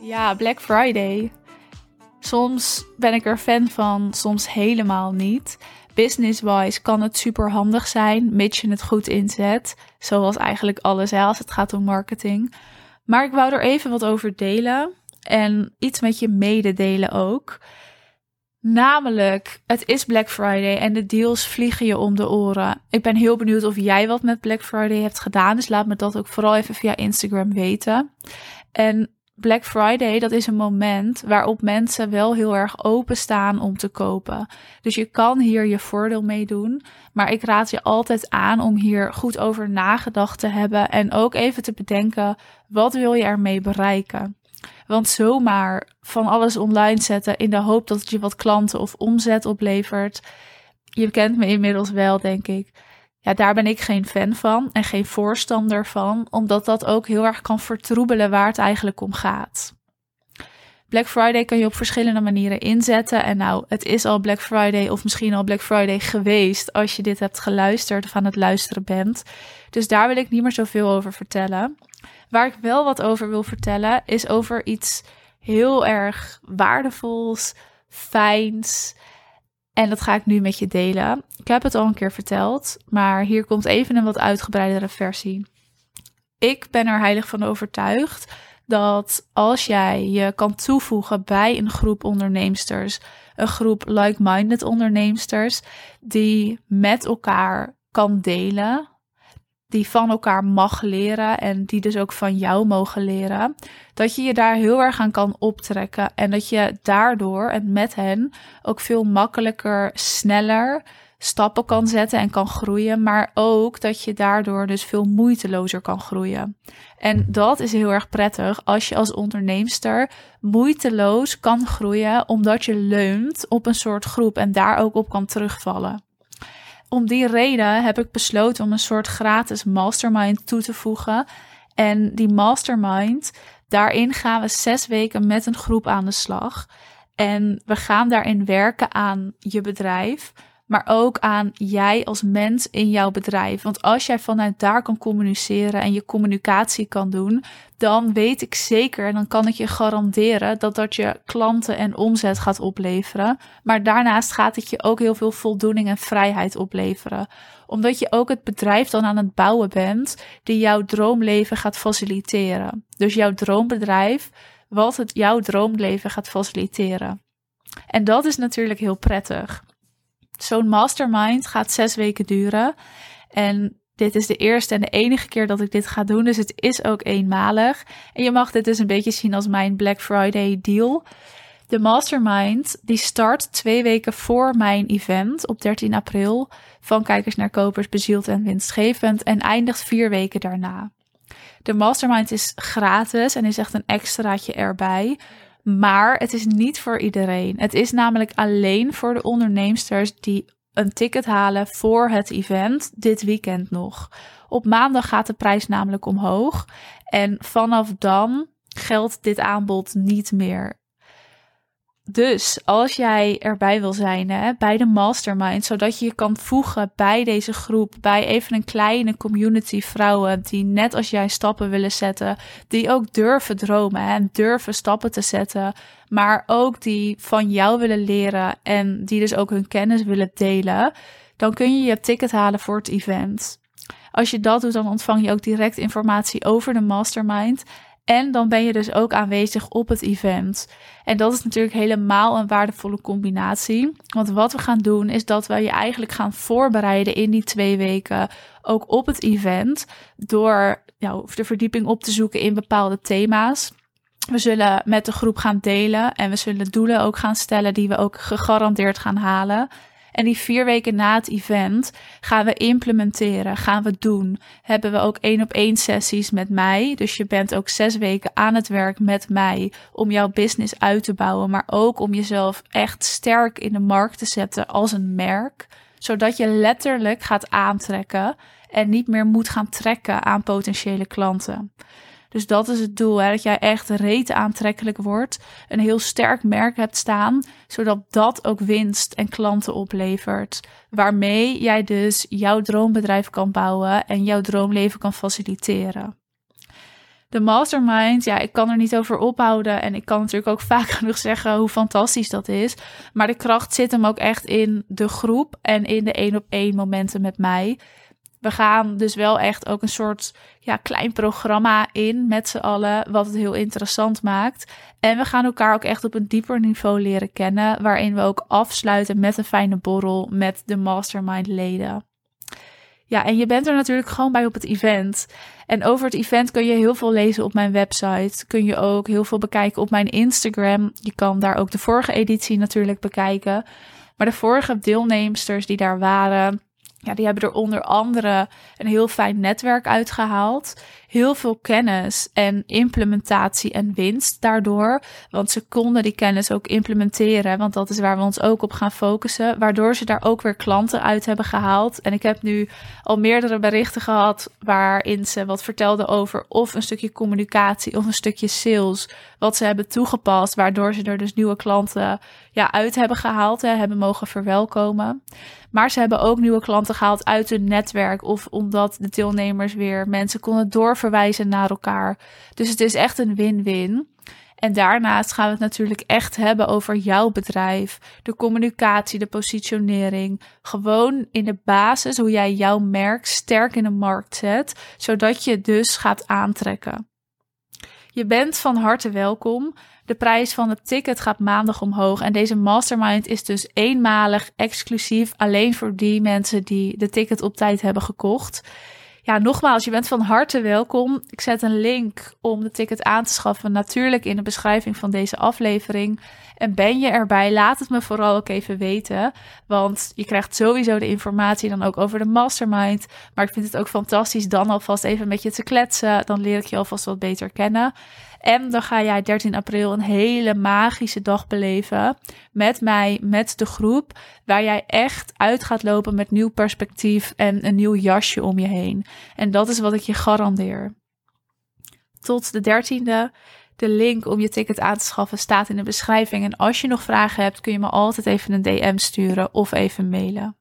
Ja, Black Friday. Soms ben ik er fan van, soms helemaal niet. Business-wise kan het super handig zijn, mits je het goed inzet. Zoals eigenlijk alles als het gaat om marketing. Maar ik wou er even wat over delen en iets met je mededelen ook. Namelijk, het is Black Friday en de deals vliegen je om de oren. Ik ben heel benieuwd of jij wat met Black Friday hebt gedaan. Dus laat me dat ook vooral even via Instagram weten. En Black Friday, dat is een moment waarop mensen wel heel erg openstaan om te kopen. Dus je kan hier je voordeel mee doen. Maar ik raad je altijd aan om hier goed over nagedacht te hebben. En ook even te bedenken, wat wil je ermee bereiken? Want zomaar van alles online zetten in de hoop dat het je wat klanten of omzet oplevert. Je kent me inmiddels wel, denk ik. Ja, daar ben ik geen fan van en geen voorstander van, omdat dat ook heel erg kan vertroebelen waar het eigenlijk om gaat. Black Friday kan je op verschillende manieren inzetten. En nou, het is al Black Friday of misschien al Black Friday geweest als je dit hebt geluisterd of aan het luisteren bent. Dus daar wil ik niet meer zoveel over vertellen. Waar ik wel wat over wil vertellen is over iets heel erg waardevols, fijns. En dat ga ik nu met je delen. Ik heb het al een keer verteld, maar hier komt even een wat uitgebreidere versie. Ik ben er heilig van overtuigd dat als jij je kan toevoegen bij een groep onderneemsters, een groep like-minded onderneemsters, die met elkaar kan delen, die van elkaar mag leren en die dus ook van jou mogen leren, dat je je daar heel erg aan kan optrekken en dat je daardoor en met hen ook veel makkelijker, sneller stappen kan zetten en kan groeien, maar ook dat je daardoor dus veel moeitelozer kan groeien. En dat is heel erg prettig als je als onderneemster moeiteloos kan groeien omdat je leunt op een soort groep en daar ook op kan terugvallen om die reden heb ik besloten om een soort gratis mastermind toe te voegen. En die mastermind, daarin gaan we zes weken met een groep aan de slag. En we gaan daarin werken aan je bedrijf, maar ook aan jij als mens in jouw bedrijf. Want als jij vanuit daar kan communiceren en je communicatie kan doen, dan weet ik zeker en dan kan ik je garanderen dat dat je klanten en omzet gaat opleveren. Maar daarnaast gaat het je ook heel veel voldoening en vrijheid opleveren. Omdat je ook het bedrijf dan aan het bouwen bent die jouw droomleven gaat faciliteren. Dus jouw droombedrijf, wat het jouw droomleven gaat faciliteren. En dat is natuurlijk heel prettig. Zo'n mastermind gaat zes weken duren. En dit is de eerste en de enige keer dat ik dit ga doen. Dus het is ook eenmalig. En je mag dit dus een beetje zien als mijn Black Friday deal. De mastermind die start twee weken voor mijn event op 13 april. Van kijkers naar kopers, bezield en winstgevend. En eindigt vier weken daarna. De mastermind is gratis en is echt een extraatje erbij. Maar het is niet voor iedereen. Het is namelijk alleen voor de onderneemsters die een ticket halen voor het event dit weekend nog. Op maandag gaat de prijs namelijk omhoog. En vanaf dan geldt dit aanbod niet meer. Dus als jij erbij wil zijn hè, bij de mastermind, zodat je je kan voegen bij deze groep, bij even een kleine community vrouwen die net als jij stappen willen zetten, die ook durven dromen en durven stappen te zetten, maar ook die van jou willen leren en die dus ook hun kennis willen delen, dan kun je je ticket halen voor het event. Als je dat doet, dan ontvang je ook direct informatie over de mastermind. En dan ben je dus ook aanwezig op het event. En dat is natuurlijk helemaal een waardevolle combinatie. Want wat we gaan doen is dat we je eigenlijk gaan voorbereiden in die twee weken. Ook op het event. Door de verdieping op te zoeken in bepaalde thema's. We zullen met de groep gaan delen en we zullen doelen ook gaan stellen die we ook gegarandeerd gaan halen. En die vier weken na het event gaan we implementeren, gaan we doen. Hebben we ook één op één sessies met mij. Dus je bent ook zes weken aan het werk met mij om jouw business uit te bouwen, maar ook om jezelf echt sterk in de markt te zetten als een merk. Zodat je letterlijk gaat aantrekken en niet meer moet gaan trekken aan potentiële klanten. Dus dat is het doel, hè? dat jij echt reet aantrekkelijk wordt, een heel sterk merk hebt staan, zodat dat ook winst en klanten oplevert. Waarmee jij dus jouw droombedrijf kan bouwen en jouw droomleven kan faciliteren. De mastermind, ja, ik kan er niet over ophouden. En ik kan natuurlijk ook vaak genoeg zeggen hoe fantastisch dat is. Maar de kracht zit hem ook echt in de groep en in de één op één momenten met mij. We gaan dus wel echt ook een soort ja, klein programma in met z'n allen, wat het heel interessant maakt. En we gaan elkaar ook echt op een dieper niveau leren kennen, waarin we ook afsluiten met een fijne borrel met de mastermind leden. Ja, en je bent er natuurlijk gewoon bij op het event. En over het event kun je heel veel lezen op mijn website. Kun je ook heel veel bekijken op mijn Instagram. Je kan daar ook de vorige editie natuurlijk bekijken. Maar de vorige deelnemsters die daar waren, ja, die hebben er onder andere een heel fijn netwerk uitgehaald. Heel veel kennis en implementatie en winst daardoor. Want ze konden die kennis ook implementeren. Want dat is waar we ons ook op gaan focussen. Waardoor ze daar ook weer klanten uit hebben gehaald. En ik heb nu al meerdere berichten gehad waarin ze wat vertelden over of een stukje communicatie of een stukje sales. Wat ze hebben toegepast. Waardoor ze er dus nieuwe klanten ja, uit hebben gehaald. Hè, hebben mogen verwelkomen. Maar ze hebben ook nieuwe klanten gehaald uit hun netwerk. Of omdat de deelnemers weer mensen konden doorverwijzen naar elkaar. Dus het is echt een win-win. En daarnaast gaan we het natuurlijk echt hebben over jouw bedrijf, de communicatie, de positionering. Gewoon in de basis hoe jij jouw merk sterk in de markt zet, zodat je dus gaat aantrekken. Je bent van harte welkom. De prijs van het ticket gaat maandag omhoog. En deze mastermind is dus eenmalig exclusief alleen voor die mensen die de ticket op tijd hebben gekocht. Ja, nogmaals, je bent van harte welkom. Ik zet een link om de ticket aan te schaffen, natuurlijk in de beschrijving van deze aflevering. En ben je erbij, laat het me vooral ook even weten. Want je krijgt sowieso de informatie dan ook over de mastermind. Maar ik vind het ook fantastisch dan alvast even met je te kletsen. Dan leer ik je alvast wat beter kennen. En dan ga jij 13 april een hele magische dag beleven. Met mij, met de groep. Waar jij echt uit gaat lopen met nieuw perspectief en een nieuw jasje om je heen. En dat is wat ik je garandeer. Tot de 13e. De link om je ticket aan te schaffen staat in de beschrijving. En als je nog vragen hebt, kun je me altijd even een DM sturen of even mailen.